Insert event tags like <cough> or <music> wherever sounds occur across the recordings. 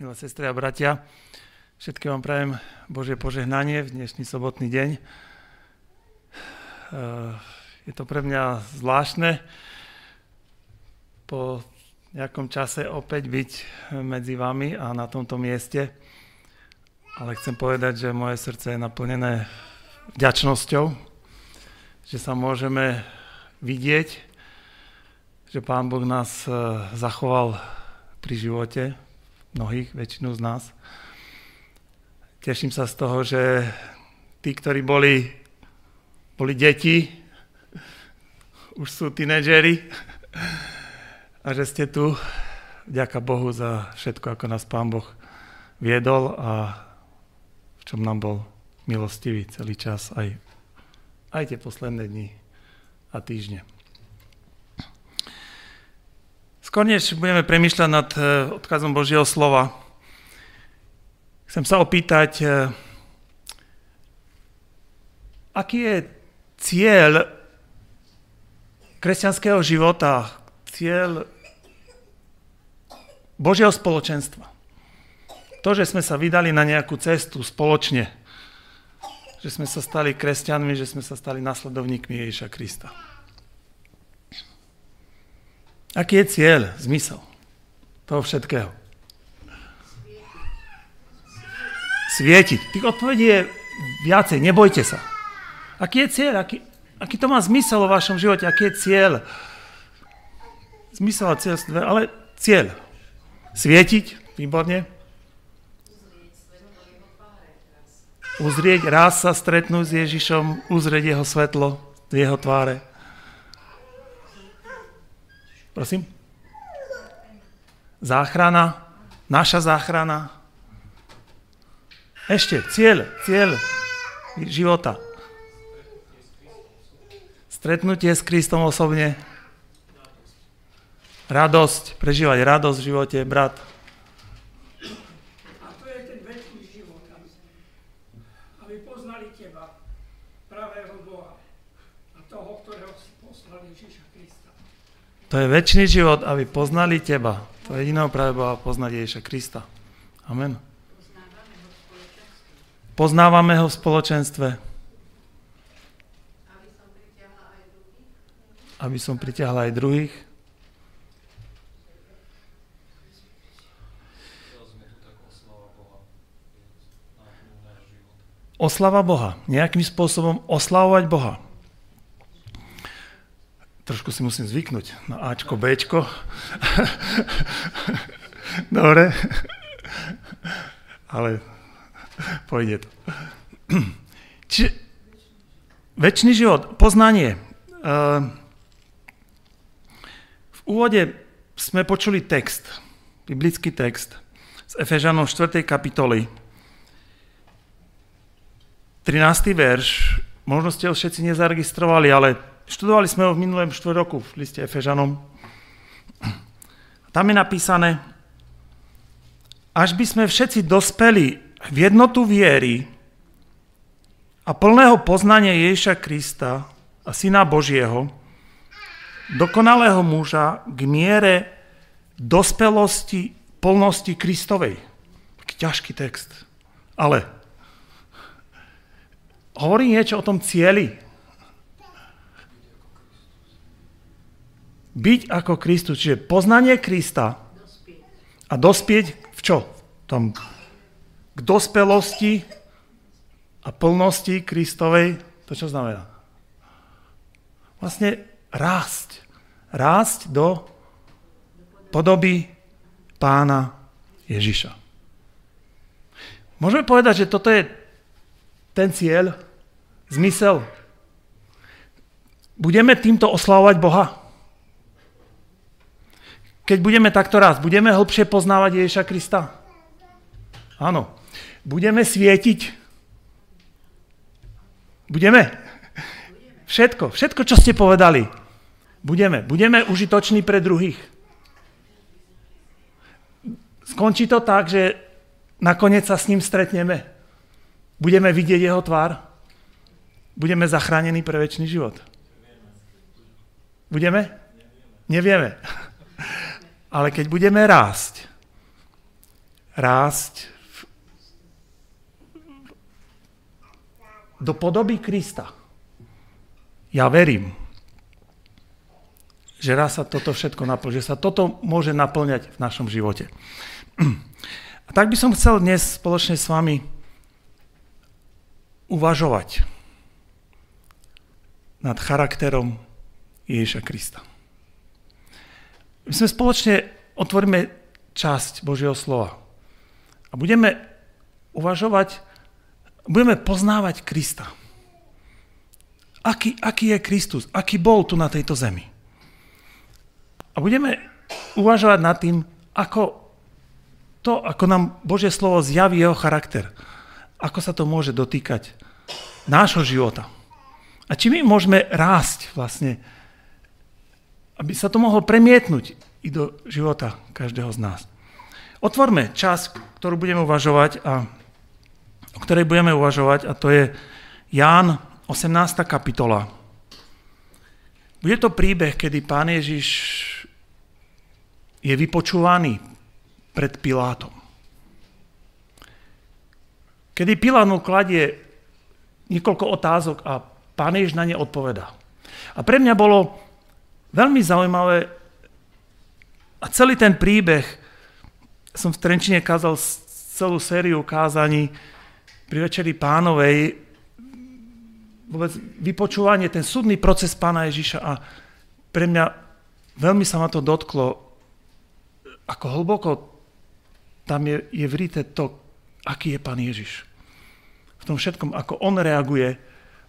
milé sestry a bratia. Všetkým vám prajem Božie požehnanie v dnešný sobotný deň. Eh, je to pre mňa zvláštne po nejakom čase opäť byť medzi vami a na tomto mieste. Ale chcem povedať, že moje srdce je naplnené vďačnosťou, že sa môžeme vidieť, že Pán Boh nás eh, zachoval pri živote, mnohých, väčšinu z nás. Teším sa z toho, že tí, ktorí boli, boli deti, už sú tínedžeri a že ste tu. Ďaká Bohu za všetko, ako nás Pán Boh viedol a v čom nám bol milostivý celý čas, aj, aj tie posledné dni a týždne. Skôr než budeme premyšľať nad eh, odkazom Božieho slova, Chcem sa opýtať, eh, aký je cieľ kresťanského života, cieľ Božieho spoločenstva. To, že sme sa vydali na nejakú cestu spoločne, že sme sa stali kresťanmi, že sme sa stali nasledovníkmi Ježiša Krista. Aký je cieľ, zmysel toho všetkého? svietiť. Tých odpovedí je viacej, nebojte sa. Aký je cieľ? Aký, aký to má zmysel vo vašom živote? Aký je cieľ? Zmysel a cieľ, ale cieľ. Svietiť, výborne. Uzrieť, raz sa stretnúť s Ježišom, uzrieť jeho svetlo v jeho tváre. Prosím? Záchrana, naša záchrana, ešte, cieľ, cieľ života. Stretnutie s Kristom osobne. Radosť, prežívať radosť v živote, brat. A to je ten väčší život, aby poznali teba, pravého Boha a toho, ktorého si poslal Ježiša Krista. To je väčší život, aby poznali teba, to jediného pravého Boha poznať Ježiša Krista. Amen. Poznávame ho v spoločenstve. Aby som pritiahla aj druhých. Oslava Boha. Nejakým spôsobom oslavovať Boha. Trošku si musím zvyknúť na Ačko, Bčko. <laughs> Dobre. Ale Pôjde to. Čiže väčší život, poznanie. Ehm, v úvode sme počuli text, biblický text z Efežanov 4. kapitoly. 13. verš, možno ste ho všetci nezaregistrovali, ale študovali sme ho v minulém štvrt roku v liste Efežanom. Tam je napísané, až by sme všetci dospeli v jednotu viery a plného poznania Ježiša Krista a Syna Božieho, dokonalého muža k miere dospelosti, plnosti Kristovej. Taký ťažký text. Ale hovorí niečo o tom cieli. Byť ako Kristus, čiže poznanie Krista a dospieť v čo? V tom k dospelosti a plnosti Kristovej, to čo znamená? Vlastne rásť. Rásť do podoby pána Ježiša. Môžeme povedať, že toto je ten cieľ, zmysel. Budeme týmto oslavovať Boha? Keď budeme takto raz, budeme hlbšie poznávať Ježiša Krista? Áno. Budeme svietiť? Budeme? Všetko, všetko, čo ste povedali. Budeme. Budeme užitoční pre druhých. Skončí to tak, že nakoniec sa s ním stretneme. Budeme vidieť jeho tvár. Budeme zachránení pre väčší život. Budeme? Nevieme. Ale keď budeme rásť, rásť do podoby Krista. Ja verím, že raz sa toto všetko naplní, že sa toto môže naplňať v našom živote. <clears throat> A tak by som chcel dnes spoločne s vami uvažovať nad charakterom Ježiša Krista. My sme spoločne otvoríme časť Božieho slova a budeme uvažovať, budeme poznávať Krista. Aký, aký je Kristus? Aký bol tu na tejto zemi? A budeme uvažovať nad tým, ako to, ako nám Božie slovo zjaví jeho charakter, ako sa to môže dotýkať nášho života. A či my môžeme rásť vlastne, aby sa to mohlo premietnúť i do života každého z nás. Otvorme čas, ktorú budeme uvažovať a o ktorej budeme uvažovať a to je Ján 18. kapitola. Bude to príbeh, kedy pán Ježiš je vypočúvaný pred Pilátom. Kedy Pilát mu kladie niekoľko otázok a pán Ježiš na ne odpovedá. A pre mňa bolo veľmi zaujímavé a celý ten príbeh som v Trenčine kázal celú sériu kázaní pri Večeri pánovej vôbec vypočúvanie, ten súdny proces pána Ježiša a pre mňa veľmi sa ma to dotklo, ako hlboko tam je, je vrité to, aký je Pán Ježiš. V tom všetkom, ako On reaguje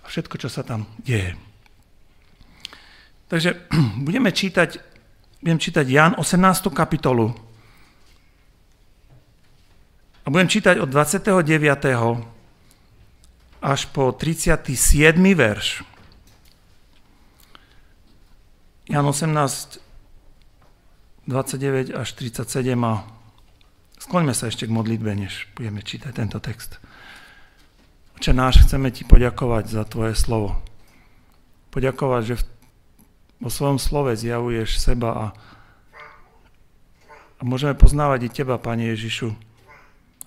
a všetko, čo sa tam deje. Takže <clears throat> budeme čítať, budem čítať Jan 18. kapitolu a budem čítať od 29. až po 37. verš. Jan 18, 29 až 37 a Skloňme sa ešte k modlitbe, než budeme čítať tento text. Oče náš, chceme ti poďakovať za tvoje slovo. Poďakovať, že vo svojom slove zjavuješ seba a, a môžeme poznávať i teba, Pane Ježišu,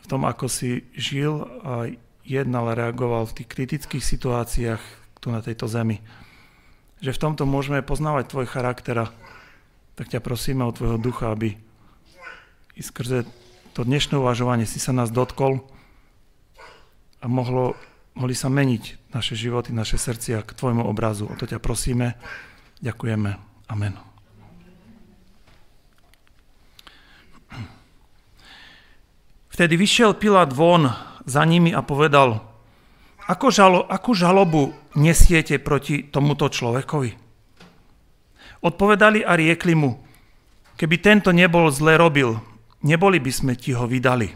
v tom, ako si žil a jednal a reagoval v tých kritických situáciách tu na tejto zemi. Že v tomto môžeme poznávať tvoj charakter tak ťa prosíme o tvojho ducha, aby i skrze to dnešné uvažovanie si sa nás dotkol a mohlo, mohli sa meniť naše životy, naše srdcia k Tvojmu obrazu. O to ťa prosíme. Ďakujeme. Amen. Vtedy vyšiel Pilát von za nimi a povedal, ako žalo, akú žalobu nesiete proti tomuto človekovi? Odpovedali a riekli mu, keby tento nebol zle robil, neboli by sme ti ho vydali.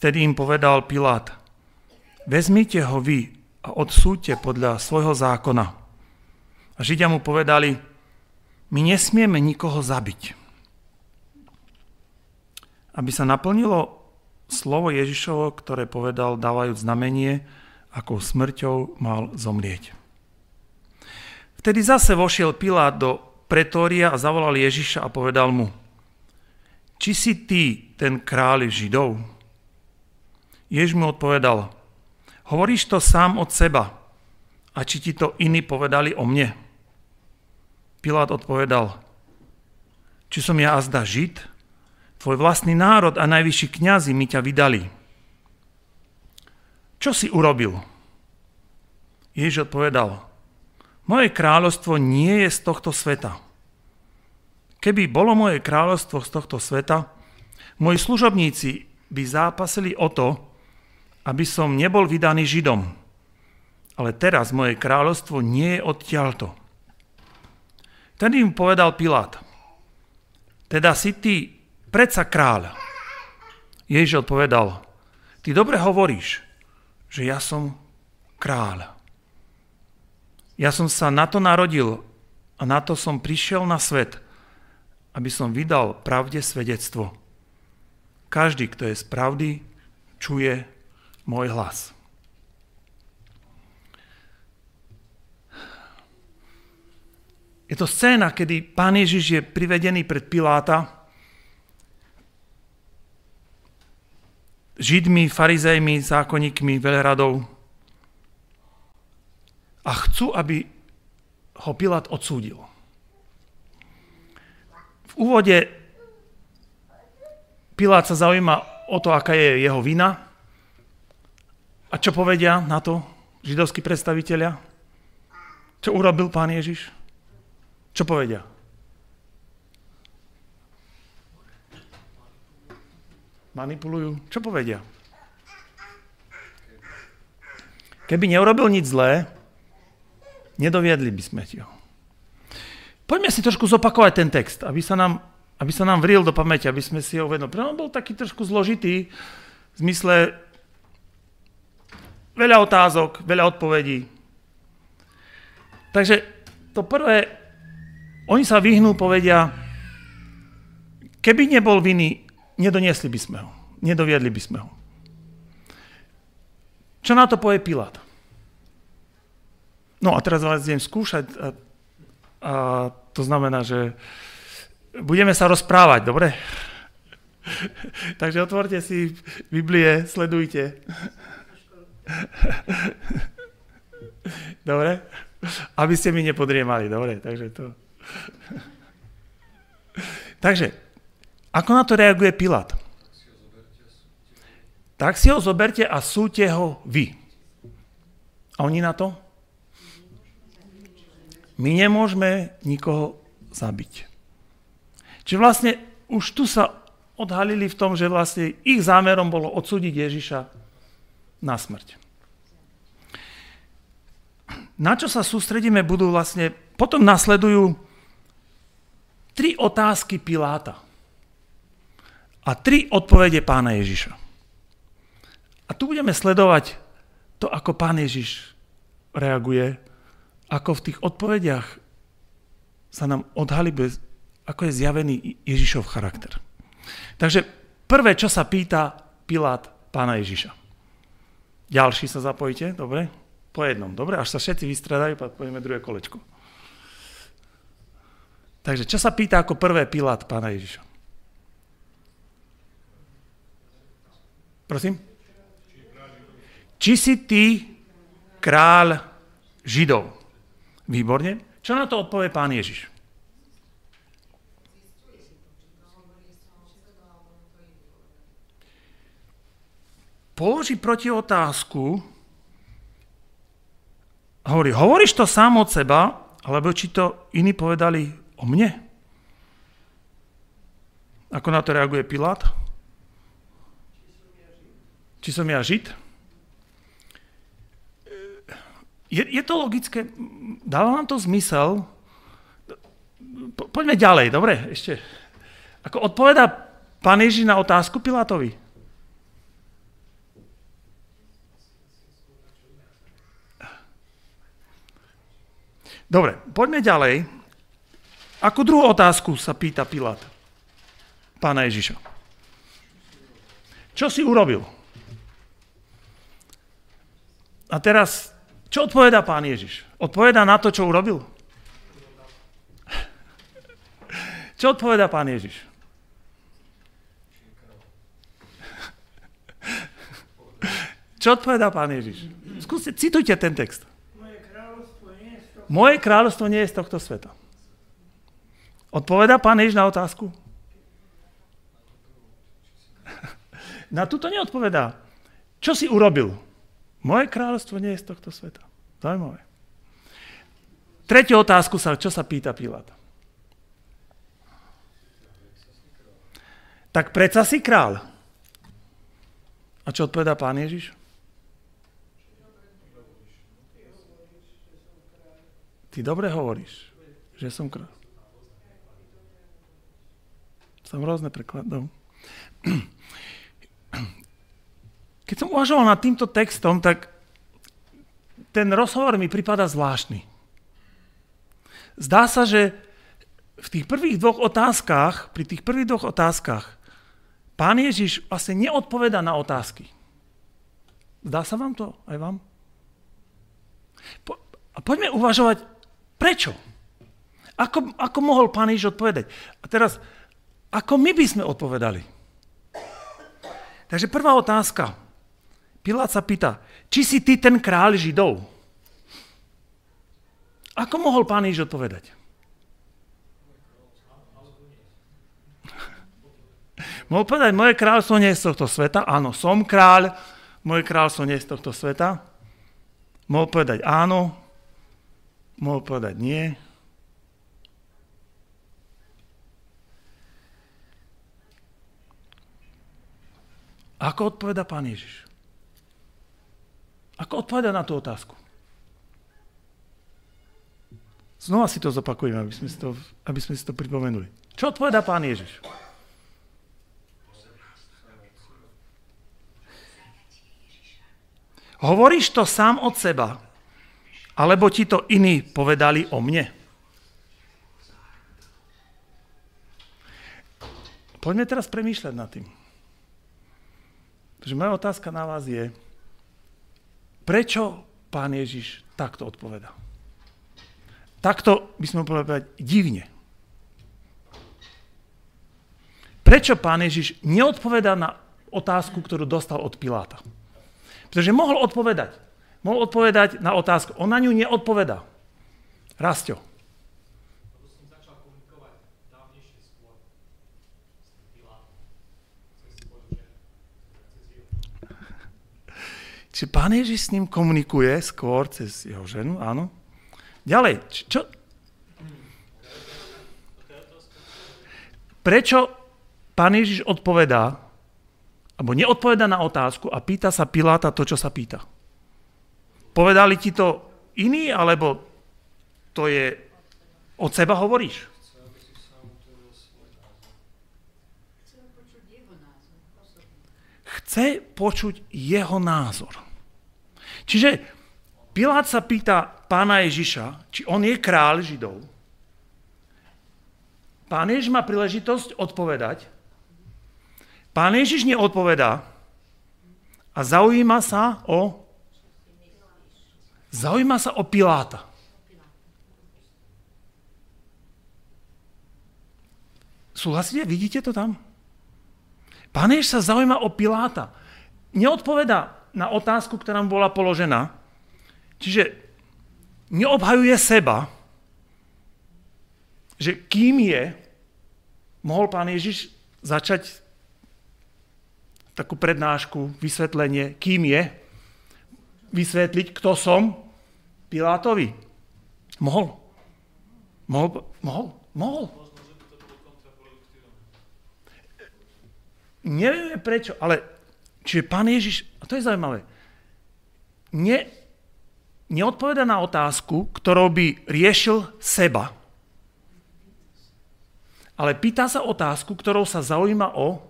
Vtedy im povedal Pilát, vezmite ho vy a odsúďte podľa svojho zákona. A Židia mu povedali, my nesmieme nikoho zabiť. Aby sa naplnilo slovo Ježišovo, ktoré povedal, dávajúc znamenie, ako smrťou mal zomrieť. Vtedy zase vošiel Pilát do pretória a zavolal Ježiša a povedal mu, či si ty ten kráľ Židov? Jež mu odpovedal, hovoríš to sám od seba, a či ti to iní povedali o mne? Pilát odpovedal, či som ja azda Žid? Tvoj vlastný národ a najvyšší kňazi mi ťa vydali. Čo si urobil? Ježiš odpovedal, moje kráľovstvo nie je z tohto sveta. Keby bolo moje kráľovstvo z tohto sveta, moji služobníci by zápasili o to, aby som nebol vydaný Židom. Ale teraz moje kráľovstvo nie je odtiaľto. Tedy im povedal Pilát, teda si ty predsa kráľ. Ježiš odpovedal, ty dobre hovoríš, že ja som kráľ. Ja som sa na to narodil a na to som prišiel na svet – aby som vydal pravde svedectvo. Každý, kto je z pravdy, čuje môj hlas. Je to scéna, kedy pán Ježiš je privedený pred Piláta židmi, farizejmi, zákonníkmi, veľradov a chcú, aby ho Pilát odsúdil. V úvode Pilát sa zaujíma o to, aká je jeho vina a čo povedia na to židovskí predstavitelia? Čo urobil pán Ježiš? Čo povedia? Manipulujú? Čo povedia? Keby neurobil nič zlé, nedoviedli by sme ho. Poďme si trošku zopakovať ten text, aby sa nám, aby sa nám vril do pamäti, aby sme si ho uvedomili. On bol taký trošku zložitý, v zmysle veľa otázok, veľa odpovedí. Takže to prvé, oni sa vyhnú, povedia, keby nebol viny, nedoniesli by sme ho, nedoviedli by sme ho. Čo na to povie Pilát? No a teraz vás idem skúšať a, a to znamená, že budeme sa rozprávať, dobre? <laughs> Takže otvorte si Biblie, sledujte. <laughs> Dobre? Aby ste mi nepodriemali, dobre? Takže to... Takže, ako na to reaguje Pilát? Tak si ho zoberte a súďte ho vy. A oni na to? My nemôžeme nikoho zabiť. Čiže vlastne už tu sa odhalili v tom, že vlastne ich zámerom bolo odsúdiť Ježiša na smrť. Na čo sa sústredíme, budú vlastne, potom nasledujú tri otázky Piláta a tri odpovede pána Ježiša. A tu budeme sledovať to, ako pán Ježiš reaguje, ako v tých odpovediach sa nám odhalí, ako je zjavený Ježišov charakter. Takže prvé, čo sa pýta Pilát pána Ježiša. Ďalší sa zapojíte, dobre? Po jednom, dobre? Až sa všetci vystradajú, pojeme druhé kolečko. Takže čo sa pýta ako prvé Pilát pána Ježiša? Prosím? Či si ty kráľ Židov? Výborne. Čo na to odpovie pán Ježiš? položí proti otázku hovorí, hovoríš to sám od seba, alebo či to iní povedali o mne? Ako na to reaguje Pilát? Či som ja žid? Je, je to logické? Dáva vám to zmysel? Po, poďme ďalej, dobre? Ešte. Ako odpoveda pán Ježiš na otázku Pilátovi? Dobre, poďme ďalej. Ako druhú otázku sa pýta Pilát pána Ježiša. Čo si urobil? A teraz, čo odpoveda pán Ježiš? Odpoveda na to, čo urobil? Čo odpoveda pán Ježiš? Čo odpoveda pán Ježiš? Skúste, citujte ten text. Moje kráľovstvo nie je z tohto sveta. Odpoveda pán Ježiš na otázku? <laughs> Na túto neodpovedá. Čo si urobil? Moje kráľovstvo nie je z tohto sveta. Zaujímavé. Tretiu otázku sa, čo sa pýta Pilát? Tak predsa si král. A čo odpovedá pán Ježiš? Ty dobre hovoríš, že som kráľ. Som rôzne prekladom. <clears throat> Keď som uvažoval nad týmto textom, tak ten rozhovor mi pripada zvláštny. Zdá sa, že v tých prvých dvoch otázkach, pri tých prvých dvoch otázkach, pán Ježiš vlastne neodpoveda na otázky. Zdá sa vám to? Aj vám? Po, a poďme uvažovať Prečo? Ako, ako mohol pán Ježiš odpovedať? A teraz, ako my by sme odpovedali? Takže prvá otázka. Pilát sa pýta, či si ty ten kráľ Židov? Ako mohol pán Ježiš odpovedať? Mohol povedať, moje kráľstvo nie je z tohto sveta. Áno, som kráľ, moje kráľstvo nie je z tohto sveta. Mohol povedať áno, mohol povedať nie. Ako odpoveda pán Ježiš? Ako odpoveda na tú otázku? Znova si to zopakujeme, aby sme si to, aby sme si to pripomenuli. Čo odpoveda pán Ježiš? Hovoríš to sám od seba, alebo ti to iní povedali o mne? Poďme teraz premýšľať nad tým. Takže moja otázka na vás je, prečo pán Ježiš takto odpoveda? Takto by sme mohli povedať divne. Prečo pán Ježiš neodpoveda na otázku, ktorú dostal od Piláta? Pretože mohol odpovedať. Mohol odpovedať na otázku. On na ňu neodpoveda. Rastio. Čiže pán Ježiš s ním komunikuje skôr cez jeho ženu, áno. Ďalej, čo? Prečo pán Ježiš odpovedá, alebo neodpoveda na otázku a pýta sa Piláta to, čo sa pýta? Povedali ti to iní, alebo to je od seba hovoríš? Chce počuť jeho názor. Čiže Pilát sa pýta pána Ježiša, či on je kráľ Židov. Pán Ježiš má príležitosť odpovedať. Pán Ježiš neodpovedá a zaujíma sa o zaujíma sa o Piláta. Súhlasíte? Vidíte to tam? Pán Ježiš sa zaujíma o Piláta. Neodpovedá na otázku, ktorá mu bola položená. Čiže neobhajuje seba, že kým je, mohol pán Ježiš začať takú prednášku, vysvetlenie, kým je, vysvetliť, kto som Pilátovi. Mohol. Mohol? Mohol? Mohol. Nevieme prečo, ale čiže pán Ježiš to je zaujímavé. Ne, neodpoveda na otázku, ktorou by riešil seba, ale pýta sa otázku, ktorou sa zaujíma o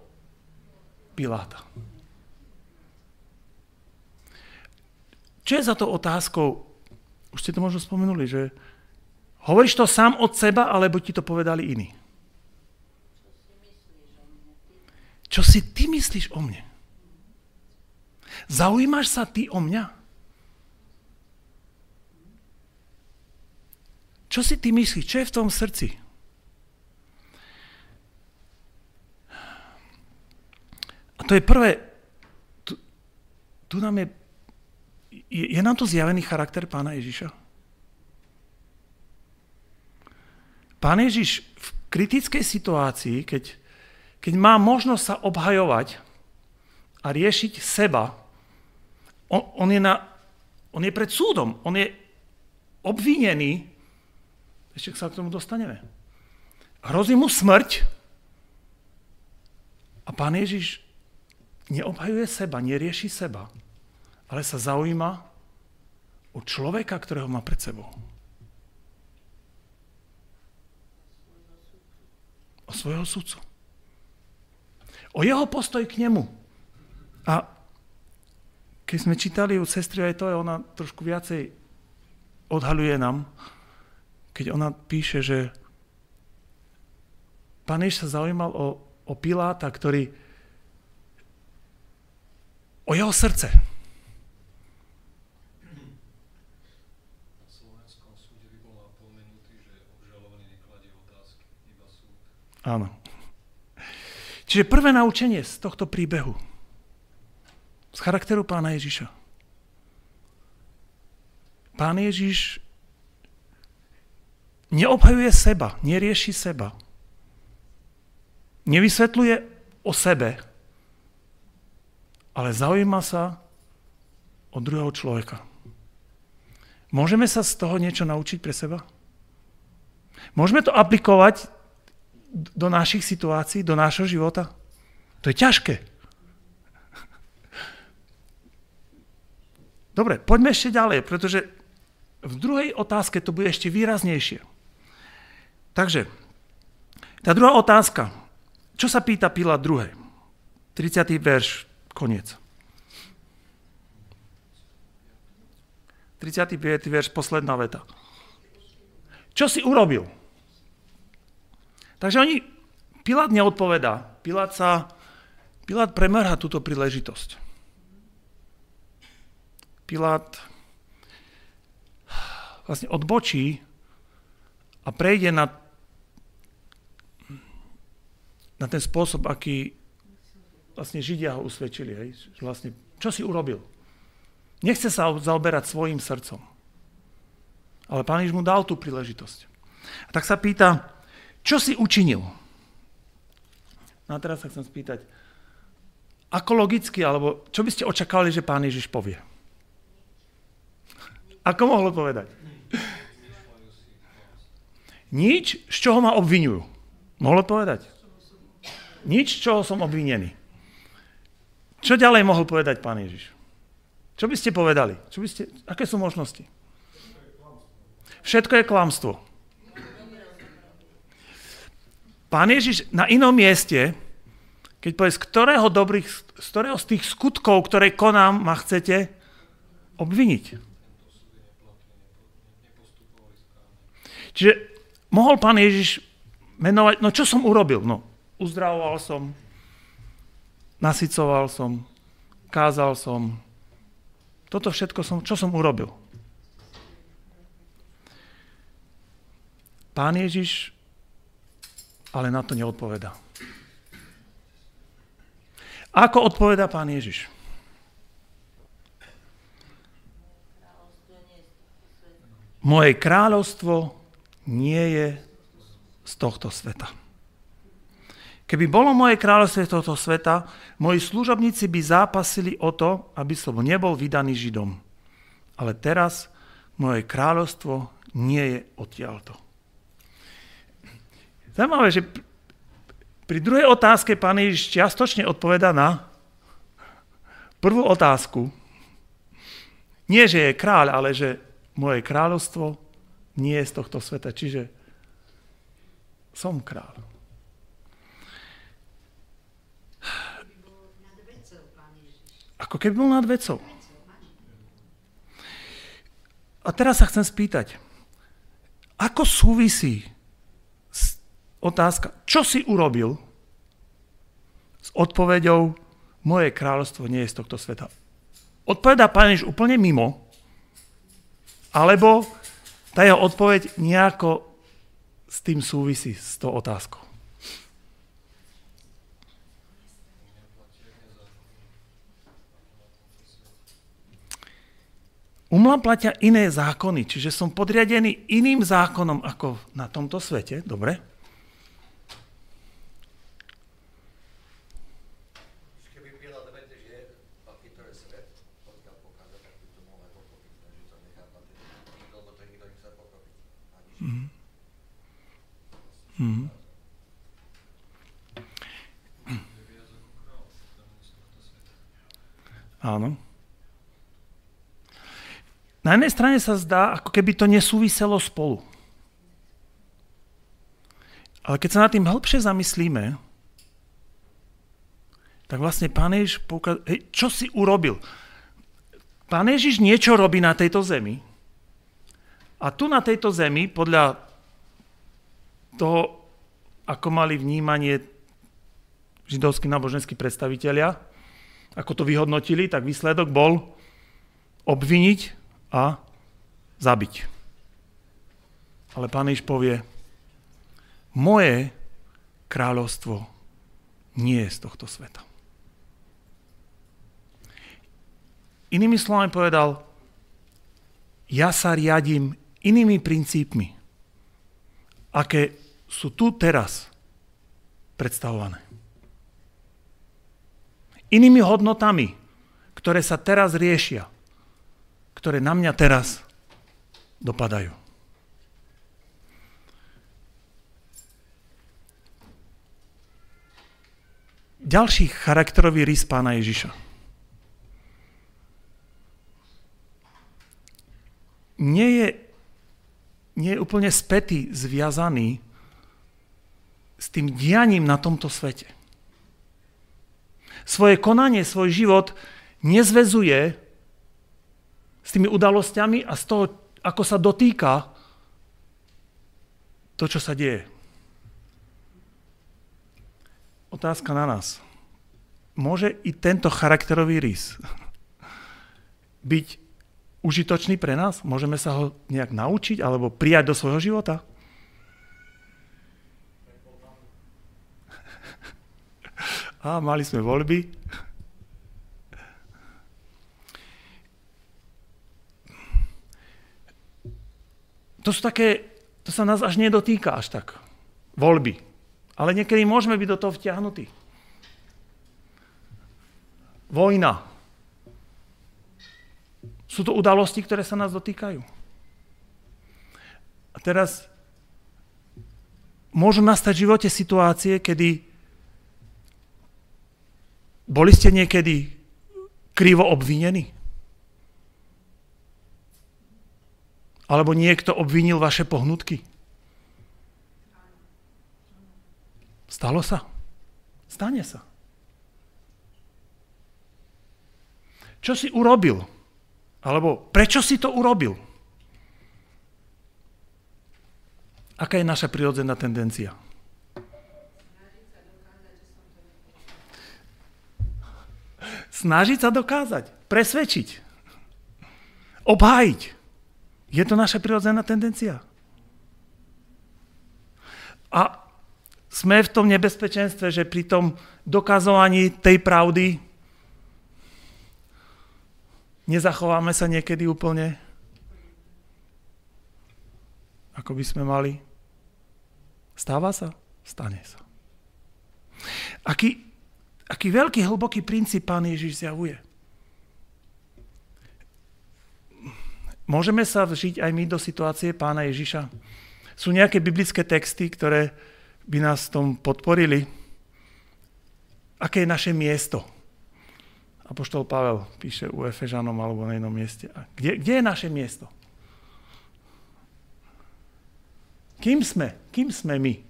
Piláta. Čo je za to otázkou? Už ste to možno spomenuli, že hovoríš to sám od seba, alebo ti to povedali iní? Čo si ty myslíš o mne? Zaujímaš sa ty o mňa? Čo si ty myslíš? Čo je v tom srdci? A to je prvé, tu, tu nám je, je, je nám tu zjavený charakter pána Ježiša? Pán Ježiš v kritickej situácii, keď, keď má možnosť sa obhajovať a riešiť seba, on, on, je na, on je pred súdom, on je obvinený, ešte sa k tomu dostaneme. Hrozí mu smrť a pán Ježiš neobhajuje seba, nerieši seba, ale sa zaujíma o človeka, ktorého má pred sebou. O svojho sudcu. O jeho postoj k nemu. A keď sme čítali u sestry aj to, ona trošku viacej odhaluje nám, keď ona píše, že pán Jež sa zaujímal o, o Piláta, ktorý o jeho srdce. Áno. Čiže prvé naučenie z tohto príbehu Z charakteru pána Ježiša. Pán Ježiš neobhajuje seba, nerieši seba. Nevysvetľuje o sebe, ale zaujíma sa o druhého človeka. Môžeme sa z toho niečo naučiť pre seba? Môžeme to aplikovať do našich situácií, do nášho života? To je ťažké. Dobre, poďme ešte ďalej, pretože v druhej otázke to bude ešte výraznejšie. Takže, tá druhá otázka. Čo sa pýta Pila druhé? 30. verš, koniec. 35. verš, posledná veta. Čo si urobil? Takže oni, Pilát neodpovedá. Pilát sa, Pilát premrha túto príležitosť. Pilát vlastne odbočí a prejde na na ten spôsob, aký vlastne Židia ho usvedčili. Hej? Vlastne, čo si urobil? Nechce sa zaoberať svojim srdcom. Ale pán Ježiš mu dal tú príležitosť. A tak sa pýta, čo si učinil? No a teraz sa chcem spýtať, ako logicky, alebo čo by ste očakávali, že pán Ježiš povie? Ako mohol povedať? Nič, z čoho ma obvinujú. Mohol povedať? Nič, čoho som obvinený. Čo ďalej mohol povedať pán Ježiš? Čo by ste povedali? Čo by ste, aké sú možnosti? Všetko je klamstvo. Pán Ježiš na inom mieste, keď povie, z ktorého, dobrých, z ktorého z tých skutkov, ktoré konám, ma chcete obviniť. Čiže mohol pán Ježiš menovať, no čo som urobil? No, uzdravoval som, nasycoval som, kázal som. Toto všetko som, čo som urobil? Pán Ježiš ale na to neodpoveda. Ako odpoveda pán Ježiš? Moje kráľovstvo nie je z tohto sveta. Keby bolo moje kráľovstvo tohto sveta, moji služobníci by zápasili o to, aby som nebol vydaný Židom. Ale teraz moje kráľovstvo nie je odtiaľto. Zaujímavé, že pri druhej otázke pán Ježiš čiastočne odpoveda na prvú otázku. Nie, že je kráľ, ale že moje kráľovstvo nie je z tohto sveta. Čiže som kráľ. Ako keby bol nad vecou. A teraz sa chcem spýtať, ako súvisí otázka, čo si urobil s odpoveďou moje kráľovstvo nie je z tohto sveta. Odpovedá Pán Ježiš úplne mimo, alebo tá jeho odpoveď nejako s tým súvisí, s tou otázkou. U mňa platia iné zákony, čiže som podriadený iným zákonom ako na tomto svete, dobre? Áno. Na jednej strane sa zdá, ako keby to nesúviselo spolu. Ale keď sa nad tým hĺbšie zamyslíme, tak vlastne Pán Ježiš poukaz... Hej, čo si urobil? Pán Ježiš niečo robí na tejto zemi a tu na tejto zemi, podľa toho, ako mali vnímanie židovskí náboženskí predstavitelia, ako to vyhodnotili, tak výsledok bol obviniť a zabiť. Ale pán Iš povie, moje kráľovstvo nie je z tohto sveta. Inými slovami povedal, ja sa riadím inými princípmi, aké sú tu teraz predstavované. Inými hodnotami, ktoré sa teraz riešia, ktoré na mňa teraz dopadajú. Ďalší charakterový rys pána Ježiša. nie je, nie je úplne spätý, zviazaný s tým dianím na tomto svete. Svoje konanie, svoj život nezvezuje s tými udalosťami a z toho, ako sa dotýka to, čo sa deje. Otázka na nás. Môže i tento charakterový rys <laughs> byť užitočný pre nás? Môžeme sa ho nejak naučiť alebo prijať do svojho života? A mali sme voľby. To sú také, to sa nás až nedotýka až tak. Voľby. Ale niekedy môžeme byť do toho vtiahnutí. Vojna. Sú to udalosti, ktoré sa nás dotýkajú. A teraz môžu nastať v živote situácie, kedy boli ste niekedy krivo obvinení? Alebo niekto obvinil vaše pohnutky? Stalo sa? Stane sa. Čo si urobil? Alebo prečo si to urobil? Aká je naša prirodzená tendencia? Snažiť sa dokázať, presvedčiť, obhájiť. Je to naša prirodzená tendencia. A sme v tom nebezpečenstve, že pri tom dokazovaní tej pravdy Nezachováme sa niekedy úplne, ako by sme mali. Stáva sa? Stane sa. Aký, aký veľký, hlboký princíp pán Ježiš zjavuje. Môžeme sa vžiť aj my do situácie pána Ježiša? Sú nejaké biblické texty, ktoré by nás v tom podporili? Aké je naše miesto? Apoštol Pavel píše u Efežanom alebo na inom mieste. A kde, kde je naše miesto? Kým sme? Kým sme my?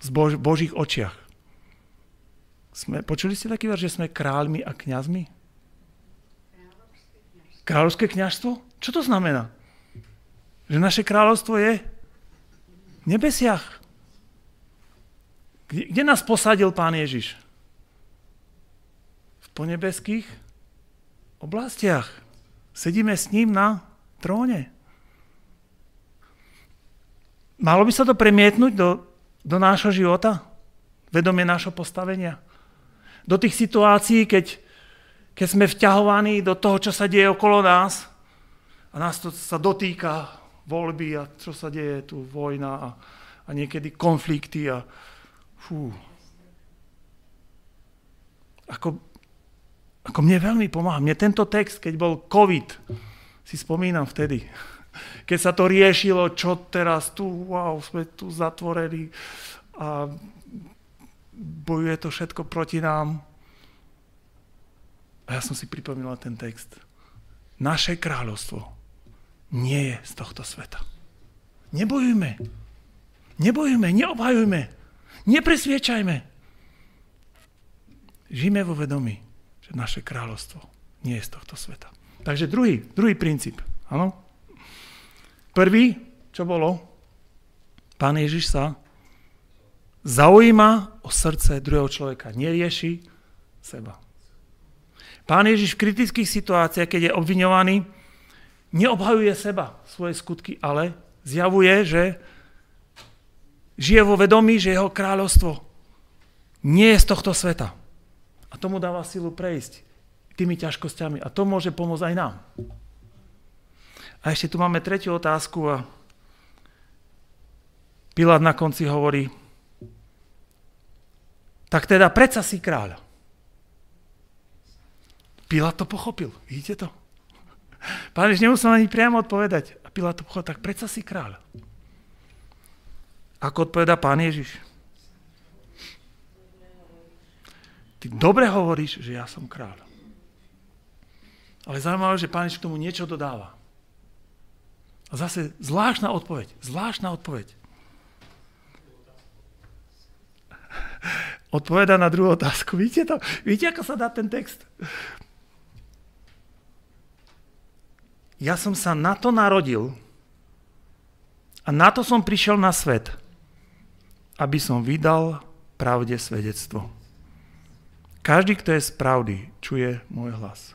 V Bož, Božích očiach. Sme, počuli ste taký ver, že sme kráľmi a kňazmi? Kráľovské kňažstvo? Čo to znamená? Že naše kráľovstvo je v nebesiach. Kde, kde nás posadil Pán Ježiš? po nebeských oblastiach. Sedíme s ním na tróne. Malo by sa to premietnúť do, do nášho života? Vedomie nášho postavenia? Do tých situácií, keď, keď sme vťahovaní do toho, čo sa deje okolo nás a nás to sa dotýka voľby a čo sa deje tu, vojna a, a niekedy konflikty a fú. Ako ako mne veľmi pomáha. Mne tento text, keď bol COVID, si spomínam vtedy, keď sa to riešilo, čo teraz tu, wow, sme tu zatvorení a bojuje to všetko proti nám. A ja som si pripomínal ten text. Naše kráľovstvo nie je z tohto sveta. Nebojujme. Nebojujme, neobhajujme. Nepresviečajme. Žijeme vo vedomí, že naše kráľovstvo nie je z tohto sveta. Takže druhý, druhý princíp. Áno? Prvý, čo bolo? Pán Ježiš sa zaujíma o srdce druhého človeka. Nerieši seba. Pán Ježiš v kritických situáciách, keď je obviňovaný, neobhajuje seba, svoje skutky, ale zjavuje, že žije vo vedomí, že jeho kráľovstvo nie je z tohto sveta. A tomu dáva silu prejsť tými ťažkosťami. A to môže pomôcť aj nám. A ešte tu máme tretiu otázku a Pilát na konci hovorí, tak teda predsa si kráľ. Pilát to pochopil, vidíte to? Pán nemusel ani priamo odpovedať. A Pilát to pochopil, tak predsa si kráľ. Ako odpoveda pán Ježiš? Ty dobre hovoríš, že ja som kráľ. Ale zaujímavé, že pán Ježiš k tomu niečo dodáva. A zase zvláštna odpoveď. Zvláštna odpoveď. <laughs> Odpoveda na druhú otázku. Vidíte to? Vidíte, ako sa dá ten text? Ja som sa na to narodil a na to som prišiel na svet, aby som vydal pravde svedectvo. Každý, kto je z pravdy, čuje môj hlas.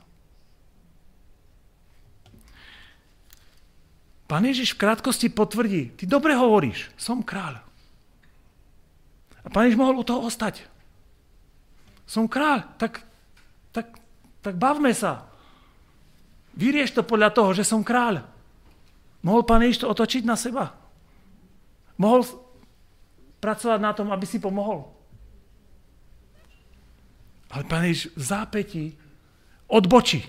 Pán Ježiš v krátkosti potvrdí, ty dobre hovoríš, som kráľ. A pán Ježiš mohol u toho ostať. Som kráľ, tak, tak, tak bavme sa. Vyrieš to podľa toho, že som kráľ. Mohol pán Ježiš to otočiť na seba. Mohol pracovať na tom, aby si pomohol. Ale pán Ježiš v zápätí odbočí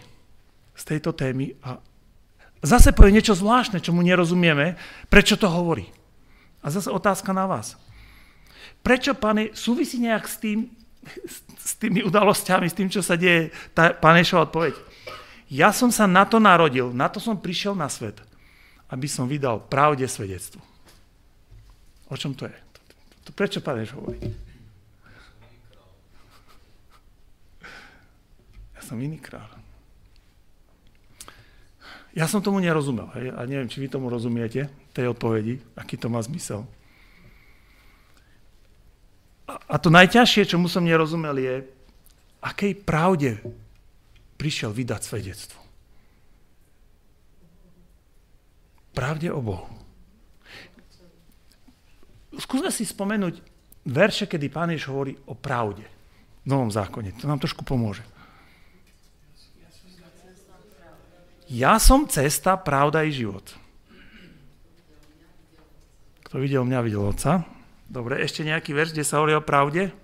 z tejto témy a zase povie niečo zvláštne, čo mu nerozumieme, prečo to hovorí. A zase otázka na vás. Prečo, pane, súvisí nejak s, tým, s tými udalosťami, s tým, čo sa deje, tá pánešová odpoveď? Ja som sa na to narodil, na to som prišiel na svet, aby som vydal pravde svedectvo. O čom to je? Prečo páneš hovorí? Ja som iný kráľ. Ja som tomu nerozumel, hej? a neviem, či vy tomu rozumiete, tej odpovedi, aký to má zmysel. A to najťažšie, čo mu som nerozumel, je, akej pravde prišiel vydať svedectvo. Pravde o Bohu. Skúsme si spomenúť verše, kedy Pán Jež hovorí o pravde v Novom zákone. To nám trošku pomôže. Ja som cesta, pravda i život. Kto videl mňa, videl Otca. Dobre, ešte nejaký verš, kde sa hovorí o pravde?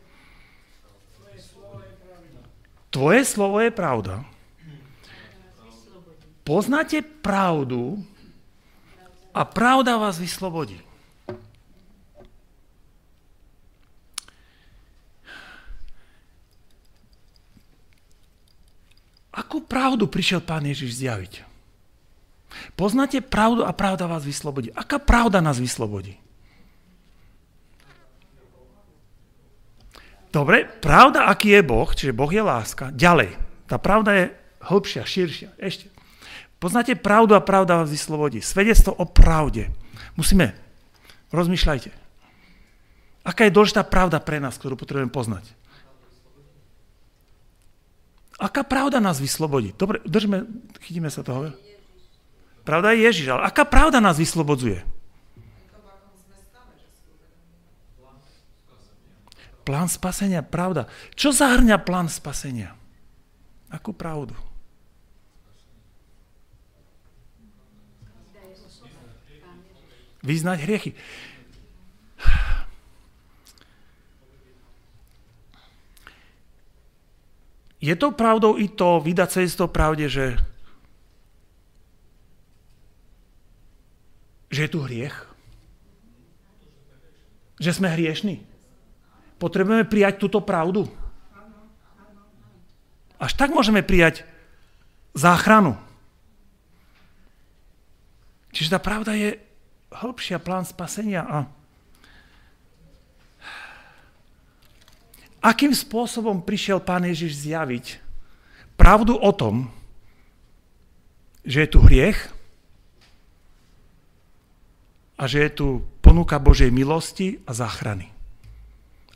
Tvoje slovo je pravda. Poznáte pravdu a pravda vás vyslobodí. Akú pravdu prišiel Pán Ježiš zjaviť? Poznáte pravdu a pravda vás vyslobodí. Aká pravda nás vyslobodí? Dobre, pravda, aký je Boh, čiže Boh je láska. Ďalej, tá pravda je hĺbšia, širšia. Ešte. Poznáte pravdu a pravda vás vyslobodí. Svedectvo o pravde. Musíme, rozmýšľajte. Aká je dôležitá pravda pre nás, ktorú potrebujeme poznať? Aká pravda nás vyslobodí? Dobre, držme, chytíme sa toho. Pravda je Ježiš, ale aká pravda nás vyslobodzuje? Plán spasenia, pravda. Čo zahrňa plán spasenia? Akú pravdu? Vyznať hriechy. Je to pravdou i to, vydať sa to pravde, že, že je tu hriech? Že sme hriešni? Potrebujeme prijať túto pravdu. Až tak môžeme prijať záchranu. Čiže tá pravda je hĺbšia plán spasenia a akým spôsobom prišiel Pán Ježiš zjaviť pravdu o tom, že je tu hriech a že je tu ponuka Božej milosti a záchrany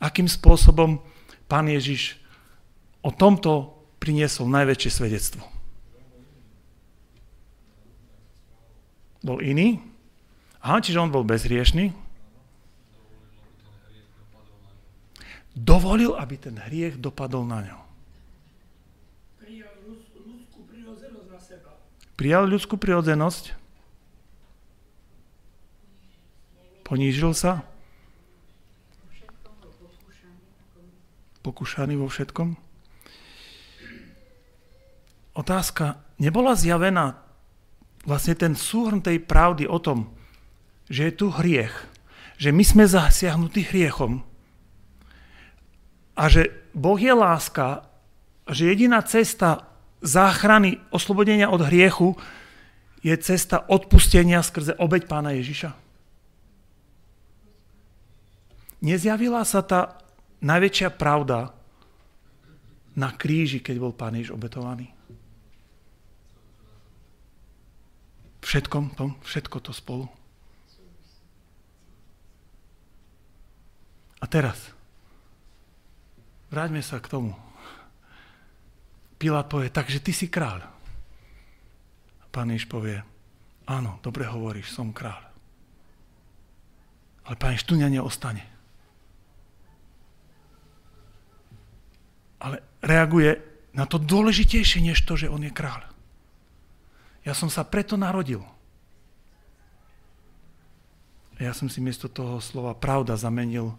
akým spôsobom pán Ježiš o tomto priniesol najväčšie svedectvo. Bol iný? Aha, čiže on bol bezhriešný. Dovolil, aby ten hriech dopadol na ňo. prijal ľudskú prirodzenosť na seba. Prijal ľudskú prirodzenosť. Ponížil sa. Pokúšaný vo všetkom. Otázka, nebola zjavená vlastne ten súhrn tej pravdy o tom, že je tu hriech, že my sme zasiahnutí hriechom a že Boh je láska, že jediná cesta záchrany, oslobodenia od hriechu je cesta odpustenia skrze obeď pána Ježiša. Nezjavila sa tá najväčšia pravda na kríži, keď bol pán Ježiš obetovaný. Všetkom tom, všetko to spolu. A teraz, vráťme sa k tomu. Pilát povie, takže ty si kráľ. A pán Ježiš povie, áno, dobre hovoríš, som kráľ. Ale pán Ježiš tu neostane. Ale reaguje na to dôležitejšie, než to, že on je kráľ. Ja som sa preto narodil. Ja som si miesto toho slova pravda zamenil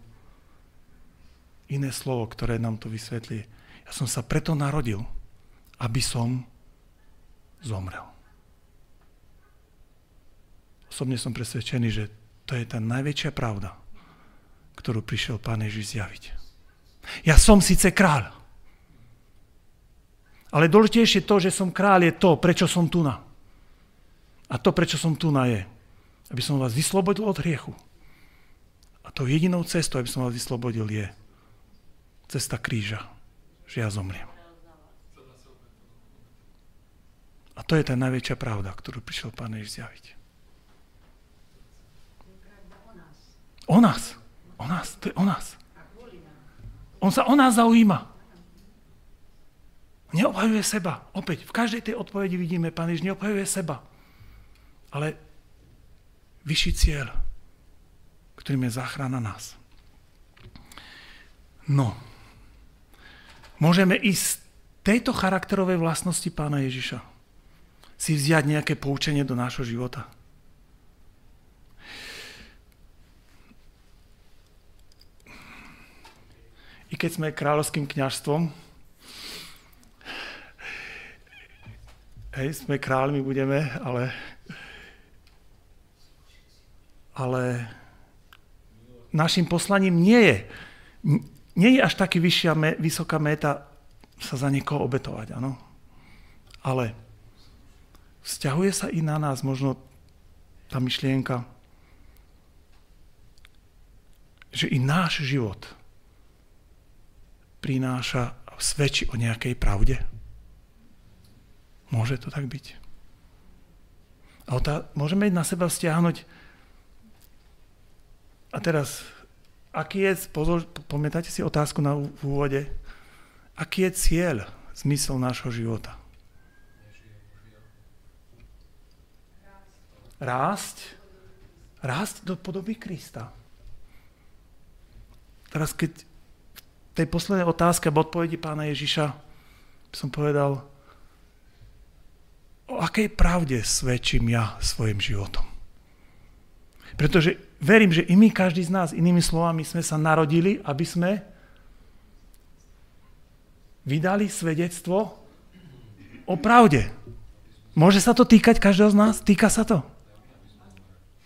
iné slovo, ktoré nám to vysvetlí. Ja som sa preto narodil, aby som zomrel. Osobne som presvedčený, že to je tá najväčšia pravda, ktorú prišiel Pán Ježiš zjaviť. Ja som síce kráľ, ale dôležitejšie to, že som kráľ, je to, prečo som tu na. A to, prečo som tu na je, aby som vás vyslobodil od hriechu. A to jedinou cestou, aby som vás vyslobodil, je cesta kríža, že ja zomriem. A to je tá najväčšia pravda, ktorú prišiel Pán Ježiš zjaviť. O nás. O nás. To je o nás. On sa o nás zaujíma. Neobhajuje seba. Opäť, v každej tej odpovedi vidíme, Pán Ježiš neobhajuje seba ale vyšší cieľ, ktorým je záchrana nás. No, môžeme ísť z tejto charakterovej vlastnosti pána Ježiša si vziať nejaké poučenie do nášho života. I keď sme kráľovským kňažstvom, hej, sme kráľmi budeme, ale ale našim poslaním nie je, nie je až taký vyššia, vysoká méta sa za niekoho obetovať, áno. Ale vzťahuje sa i na nás možno tá myšlienka, že i náš život prináša svedčí o nejakej pravde. Môže to tak byť. A tá, môžeme na seba stiahnuť a teraz, aký je, pozor, pamätáte si otázku na v úvode, aký je cieľ, zmysel nášho života? Rásť. Rásť do podoby Krista. Teraz keď v tej poslednej otázke alebo odpovedi pána Ježiša som povedal, o akej pravde svedčím ja svojim životom. Pretože verím, že i my, každý z nás, inými slovami, sme sa narodili, aby sme vydali svedectvo o pravde. Môže sa to týkať každého z nás? Týka sa to?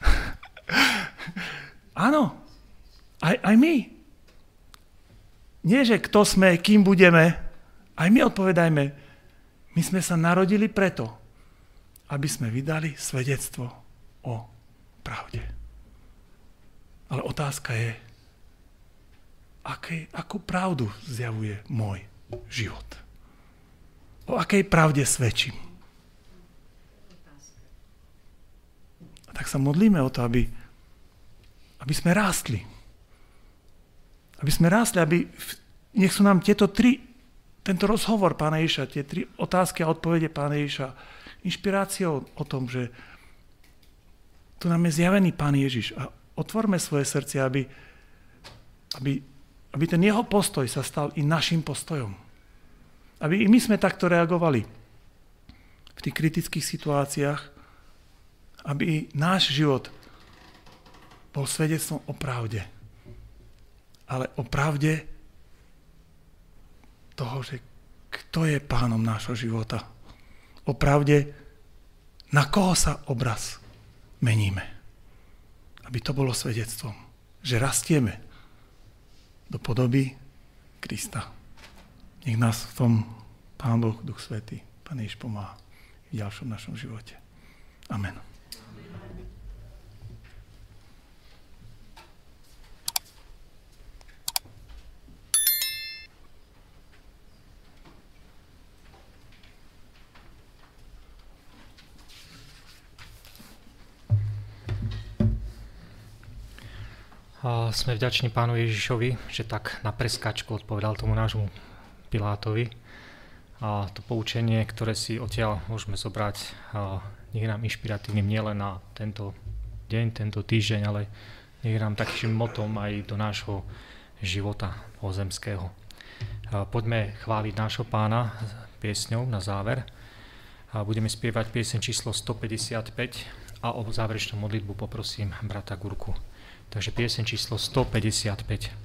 <laughs> Áno. Aj, aj my. Nie, že kto sme, kým budeme. Aj my odpovedajme. My sme sa narodili preto, aby sme vydali svedectvo o pravde. Ale otázka je, aké, akú pravdu zjavuje môj život. O akej pravde svedčím. A tak sa modlíme o to, aby, aby sme rástli. Aby sme rástli, aby nech sú nám tieto tri, tento rozhovor Pána Ježiša, tie tri otázky a odpovede Pána Ježiša, inšpiráciou o tom, že tu nám je zjavený Pán Ježiš a otvorme svoje srdce, aby, aby, aby ten jeho postoj sa stal i našim postojom. Aby i my sme takto reagovali v tých kritických situáciách, aby náš život bol svedectvom o pravde. Ale o pravde toho, že kto je pánom nášho života. O pravde, na koho sa obraz meníme. Aby to bolo svedectvom, že rastieme do podoby Krista. Nech nás v tom Pán Boh, Duch Svetý, Pán Ježiš pomáha v ďalšom našom živote. Amen. Sme vďační pánu Ježišovi, že tak na preskačku odpovedal tomu nášmu Pilátovi. A to poučenie, ktoré si odtiaľ môžeme zobrať, nech nám inšpiratívnym nielen na tento deň, tento týždeň, ale nech nám takým motom aj do nášho života pozemského. Poďme chváliť nášho pána piesňou na záver. Budeme spievať piesen číslo 155 a o záverečnú modlitbu poprosím brata Gurku. Takže piesen číslo 155.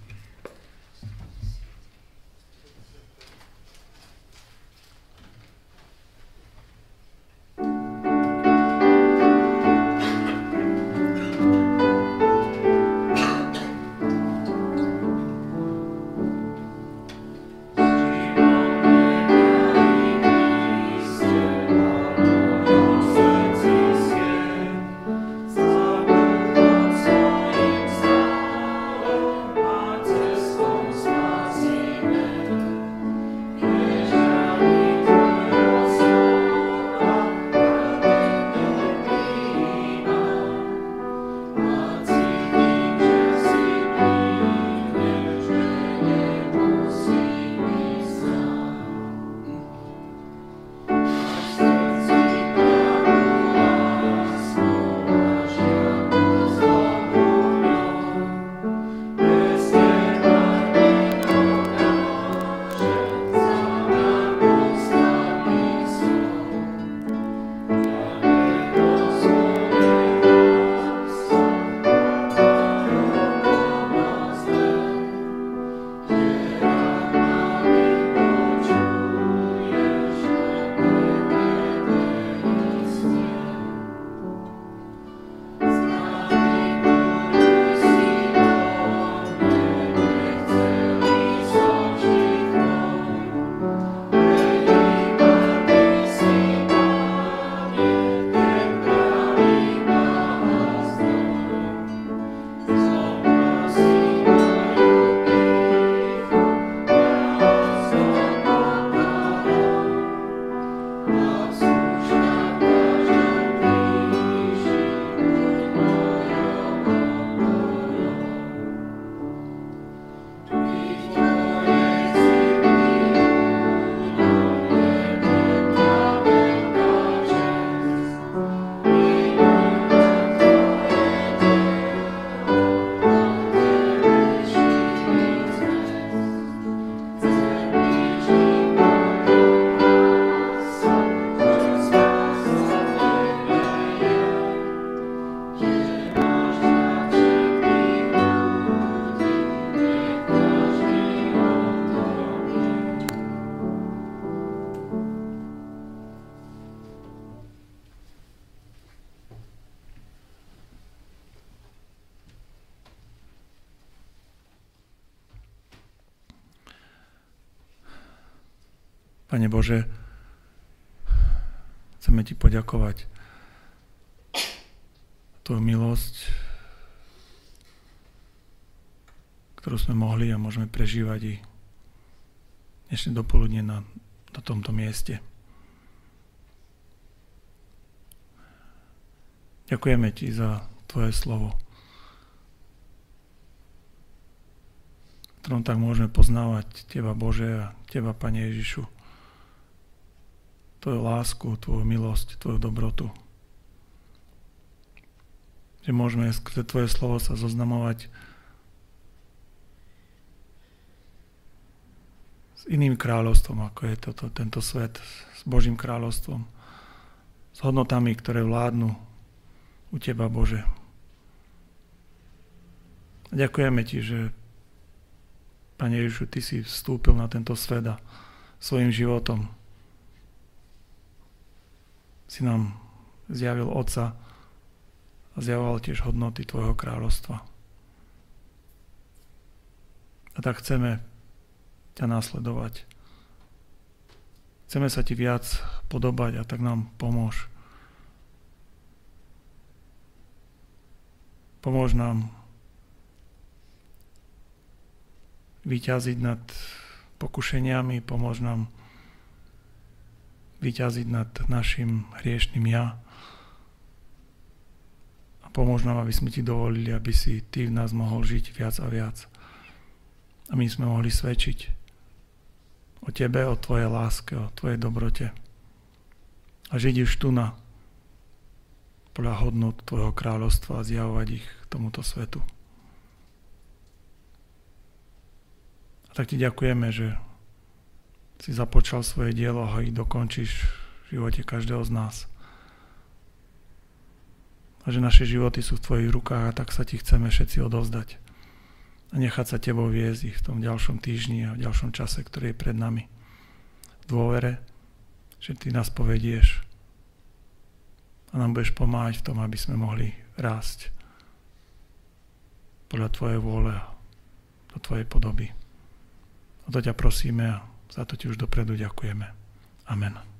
Pane Bože, chceme Ti poďakovať Tvoju milosť, ktorú sme mohli a môžeme prežívať i dnešné dopoludne na, na tomto mieste. Ďakujeme Ti za Tvoje slovo, ktorom tak môžeme poznávať Teba Bože a Teba Pane Ježišu. Tvoju lásku, Tvoju milosť, Tvoju dobrotu. Že môžeme skrze Tvoje slovo sa zoznamovať s iným kráľovstvom, ako je toto, tento svet, s Božím kráľovstvom, s hodnotami, ktoré vládnu u Teba, Bože. Ďakujeme Ti, že Pane Ježišu, Ty si vstúpil na tento svet a svojim životom si nám zjavil Otca a zjavoval tiež hodnoty Tvojho kráľovstva. A tak chceme ťa následovať. Chceme sa ti viac podobať a tak nám pomôž. Pomôž nám vyťaziť nad pokušeniami, pomôž nám vyťaziť nad našim hriešným ja. A pomôž nám, aby sme ti dovolili, aby si ty v nás mohol žiť viac a viac. A my sme mohli svedčiť o Tebe, o Tvojej láske, o Tvojej dobrote. A žiť už tu na podľa hodnot Tvojho kráľovstva a zjavovať ich tomuto svetu. A tak Ti ďakujeme, že si započal svoje dielo a ich dokončíš v živote každého z nás. A že naše životy sú v Tvojich rukách a tak sa Ti chceme všetci odovzdať a nechať sa tebou viesť v tom ďalšom týždni a v ďalšom čase, ktorý je pred nami. V dôvere, že ty nás povedieš a nám budeš pomáhať v tom, aby sme mohli rásť podľa Tvojej vôle a do Tvojej podoby. O to ťa prosíme a za to ti už dopredu ďakujeme. Amen.